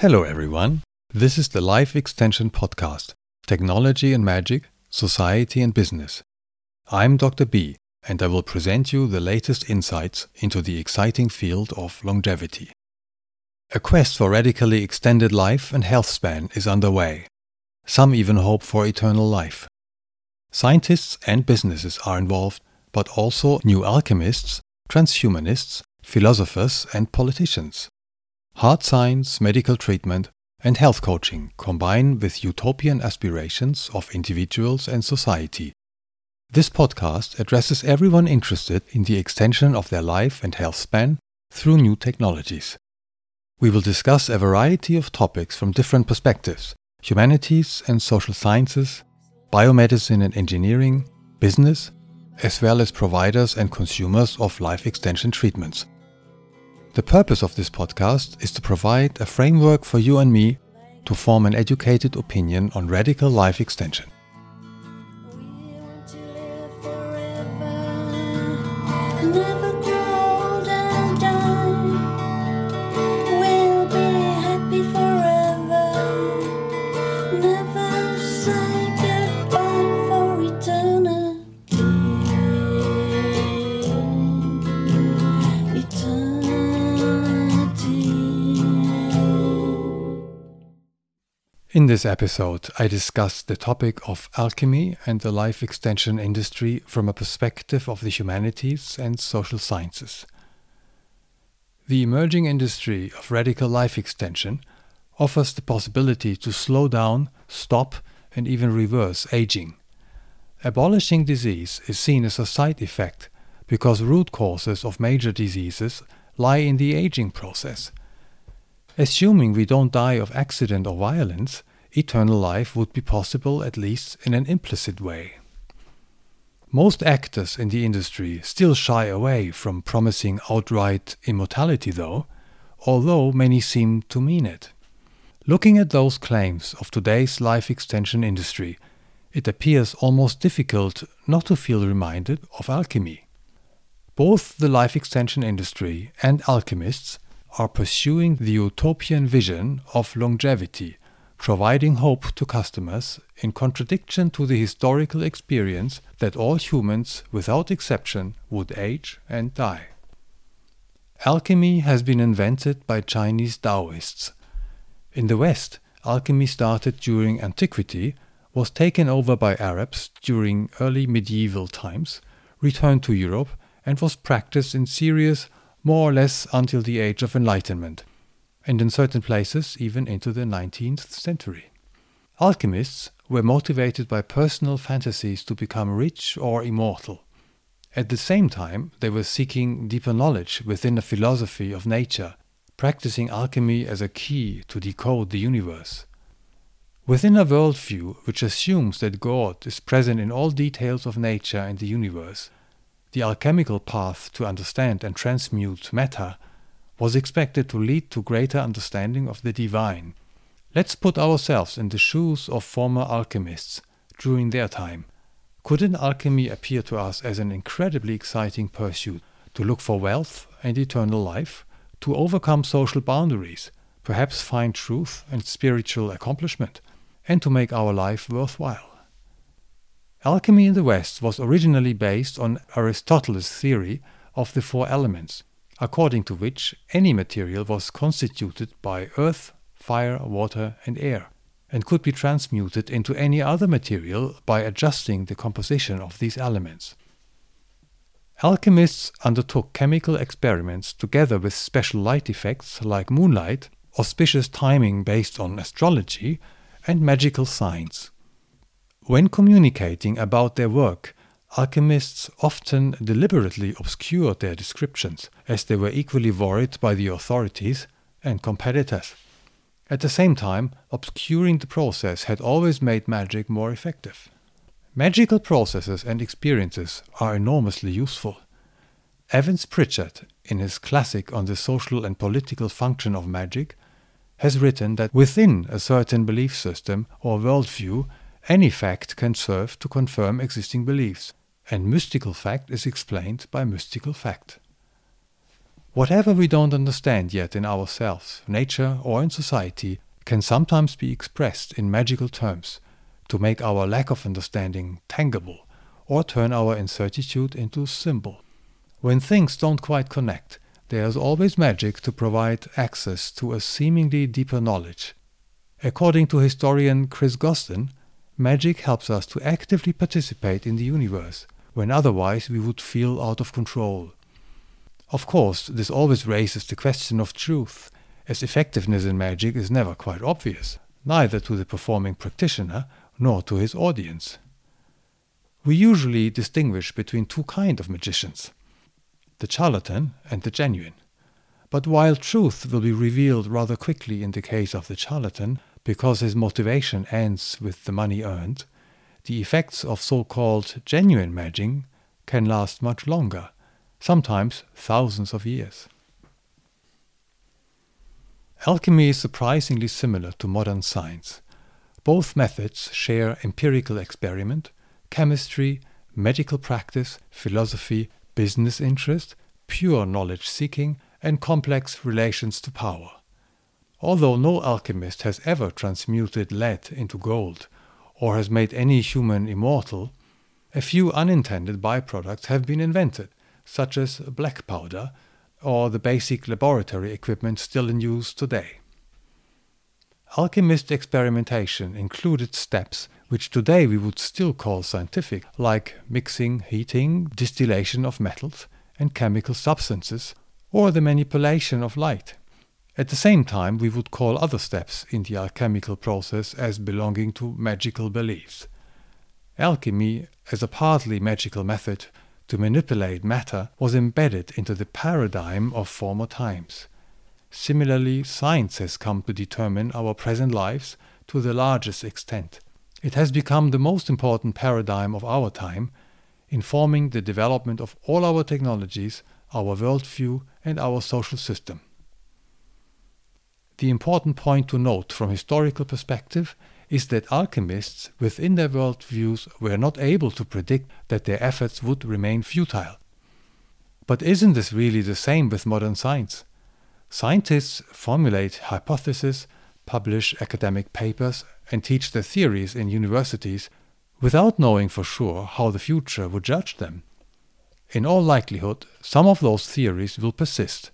Hello, everyone. This is the Life Extension Podcast Technology and Magic, Society and Business. I'm Dr. B, and I will present you the latest insights into the exciting field of longevity. A quest for radically extended life and health span is underway. Some even hope for eternal life. Scientists and businesses are involved, but also new alchemists, transhumanists, philosophers, and politicians. Hard science, medical treatment, and health coaching combine with utopian aspirations of individuals and society. This podcast addresses everyone interested in the extension of their life and health span through new technologies. We will discuss a variety of topics from different perspectives humanities and social sciences, biomedicine and engineering, business, as well as providers and consumers of life extension treatments. The purpose of this podcast is to provide a framework for you and me to form an educated opinion on radical life extension. In this episode, I discuss the topic of alchemy and the life extension industry from a perspective of the humanities and social sciences. The emerging industry of radical life extension offers the possibility to slow down, stop, and even reverse aging. Abolishing disease is seen as a side effect because root causes of major diseases lie in the aging process. Assuming we don't die of accident or violence, eternal life would be possible at least in an implicit way. Most actors in the industry still shy away from promising outright immortality, though, although many seem to mean it. Looking at those claims of today's life extension industry, it appears almost difficult not to feel reminded of alchemy. Both the life extension industry and alchemists are pursuing the utopian vision of longevity providing hope to customers in contradiction to the historical experience that all humans, without exception, would age and die. Alchemy has been invented by Chinese Taoists. In the West, alchemy started during antiquity, was taken over by Arabs during early medieval times, returned to Europe, and was practiced in serious more or less until the Age of Enlightenment and in certain places even into the 19th century. Alchemists were motivated by personal fantasies to become rich or immortal. At the same time, they were seeking deeper knowledge within a philosophy of nature, practicing alchemy as a key to decode the universe. Within a worldview which assumes that God is present in all details of nature and the universe, the alchemical path to understand and transmute matter was expected to lead to greater understanding of the divine. Let's put ourselves in the shoes of former alchemists during their time. Couldn't alchemy appear to us as an incredibly exciting pursuit to look for wealth and eternal life, to overcome social boundaries, perhaps find truth and spiritual accomplishment, and to make our life worthwhile? Alchemy in the West was originally based on Aristotle's theory of the four elements, according to which any material was constituted by earth, fire, water, and air, and could be transmuted into any other material by adjusting the composition of these elements. Alchemists undertook chemical experiments together with special light effects like moonlight, auspicious timing based on astrology, and magical signs. When communicating about their work, Alchemists often deliberately obscured their descriptions, as they were equally worried by the authorities and competitors. At the same time, obscuring the process had always made magic more effective. Magical processes and experiences are enormously useful. Evans Pritchard, in his classic on the social and political function of magic, has written that within a certain belief system or worldview, any fact can serve to confirm existing beliefs and mystical fact is explained by mystical fact. Whatever we don't understand yet in ourselves, nature, or in society can sometimes be expressed in magical terms to make our lack of understanding tangible or turn our incertitude into a symbol. When things don't quite connect, there is always magic to provide access to a seemingly deeper knowledge. According to historian Chris Gosden, magic helps us to actively participate in the universe when otherwise we would feel out of control. Of course, this always raises the question of truth, as effectiveness in magic is never quite obvious, neither to the performing practitioner nor to his audience. We usually distinguish between two kinds of magicians the charlatan and the genuine. But while truth will be revealed rather quickly in the case of the charlatan, because his motivation ends with the money earned, the effects of so called genuine magic can last much longer, sometimes thousands of years. Alchemy is surprisingly similar to modern science. Both methods share empirical experiment, chemistry, medical practice, philosophy, business interest, pure knowledge seeking, and complex relations to power. Although no alchemist has ever transmuted lead into gold or has made any human immortal, a few unintended byproducts have been invented, such as black powder or the basic laboratory equipment still in use today. Alchemist experimentation included steps which today we would still call scientific, like mixing, heating, distillation of metals and chemical substances, or the manipulation of light. At the same time, we would call other steps in the alchemical process as belonging to magical beliefs. Alchemy, as a partly magical method to manipulate matter, was embedded into the paradigm of former times. Similarly, science has come to determine our present lives to the largest extent. It has become the most important paradigm of our time, informing the development of all our technologies, our worldview, and our social system. The important point to note from historical perspective is that alchemists within their worldviews were not able to predict that their efforts would remain futile. But isn't this really the same with modern science? Scientists formulate hypotheses, publish academic papers, and teach their theories in universities without knowing for sure how the future would judge them. In all likelihood, some of those theories will persist,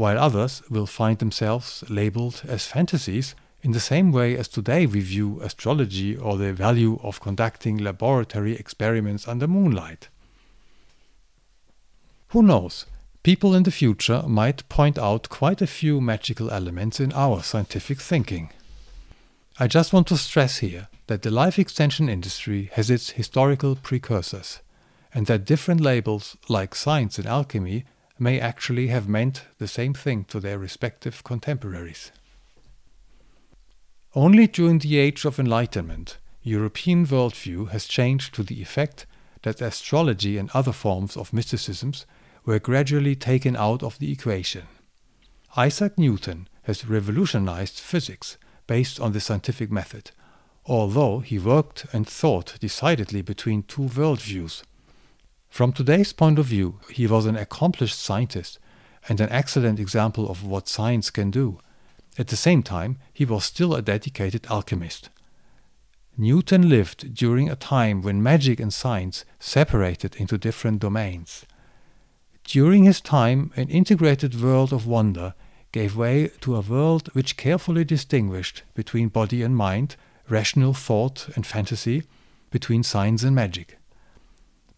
while others will find themselves labeled as fantasies in the same way as today we view astrology or the value of conducting laboratory experiments under moonlight. Who knows? People in the future might point out quite a few magical elements in our scientific thinking. I just want to stress here that the life extension industry has its historical precursors, and that different labels like science and alchemy may actually have meant the same thing to their respective contemporaries. Only during the Age of Enlightenment, European worldview has changed to the effect that astrology and other forms of mysticisms were gradually taken out of the equation. Isaac Newton has revolutionized physics based on the scientific method, although he worked and thought decidedly between two worldviews. From today's point of view, he was an accomplished scientist and an excellent example of what science can do. At the same time, he was still a dedicated alchemist. Newton lived during a time when magic and science separated into different domains. During his time, an integrated world of wonder gave way to a world which carefully distinguished between body and mind, rational thought and fantasy, between science and magic.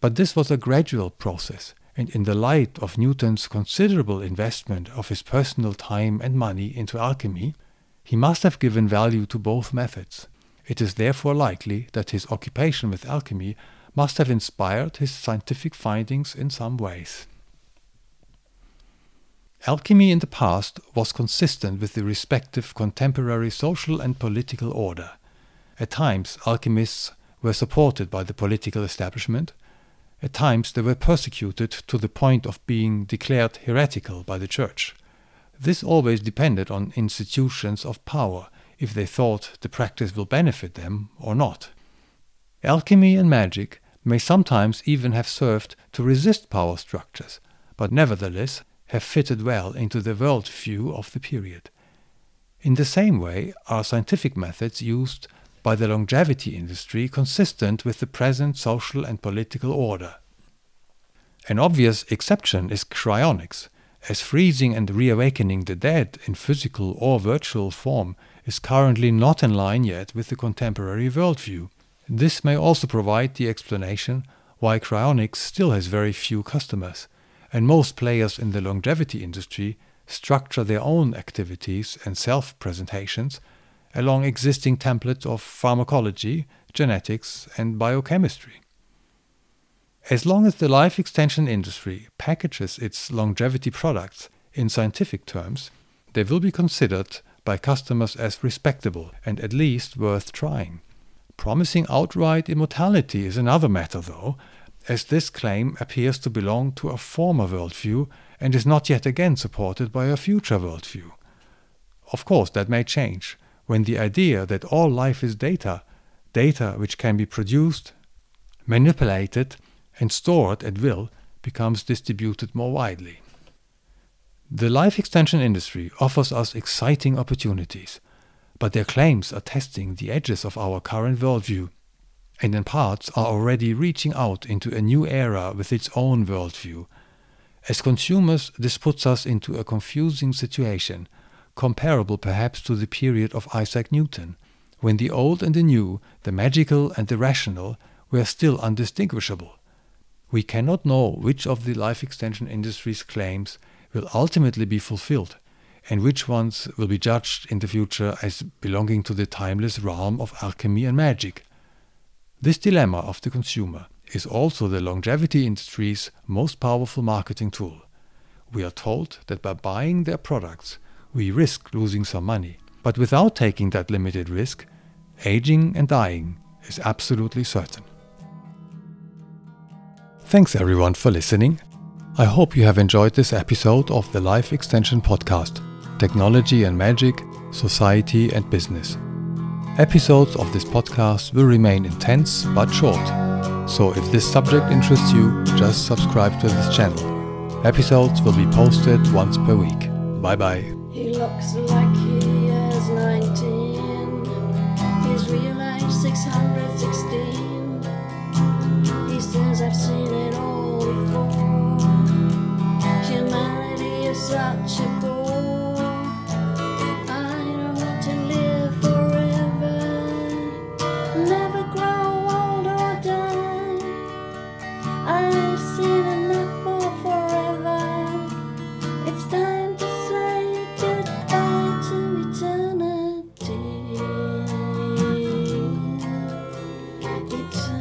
But this was a gradual process, and in the light of Newton's considerable investment of his personal time and money into alchemy, he must have given value to both methods. It is therefore likely that his occupation with alchemy must have inspired his scientific findings in some ways. Alchemy in the past was consistent with the respective contemporary social and political order. At times, alchemists were supported by the political establishment. At times, they were persecuted to the point of being declared heretical by the church. This always depended on institutions of power, if they thought the practice will benefit them or not. Alchemy and magic may sometimes even have served to resist power structures, but nevertheless have fitted well into the worldview of the period. In the same way are scientific methods used by the longevity industry consistent with the present social and political order. An obvious exception is cryonics, as freezing and reawakening the dead in physical or virtual form is currently not in line yet with the contemporary worldview. This may also provide the explanation why cryonics still has very few customers, and most players in the longevity industry structure their own activities and self presentations along existing templates of pharmacology, genetics, and biochemistry. As long as the life extension industry packages its longevity products in scientific terms, they will be considered by customers as respectable and at least worth trying. Promising outright immortality is another matter, though, as this claim appears to belong to a former worldview and is not yet again supported by a future worldview. Of course, that may change when the idea that all life is data, data which can be produced, manipulated, and stored at will, becomes distributed more widely. The life extension industry offers us exciting opportunities, but their claims are testing the edges of our current worldview, and in parts are already reaching out into a new era with its own worldview. As consumers, this puts us into a confusing situation comparable perhaps to the period of Isaac Newton, when the old and the new, the magical and the rational, were still undistinguishable. We cannot know which of the life extension industry's claims will ultimately be fulfilled, and which ones will be judged in the future as belonging to the timeless realm of alchemy and magic. This dilemma of the consumer is also the longevity industry's most powerful marketing tool. We are told that by buying their products, we risk losing some money. But without taking that limited risk, aging and dying is absolutely certain. Thanks everyone for listening. I hope you have enjoyed this episode of the Life Extension Podcast Technology and Magic, Society and Business. Episodes of this podcast will remain intense but short, so if this subject interests you, just subscribe to this channel. Episodes will be posted once per week. Bye bye. sunrise. it's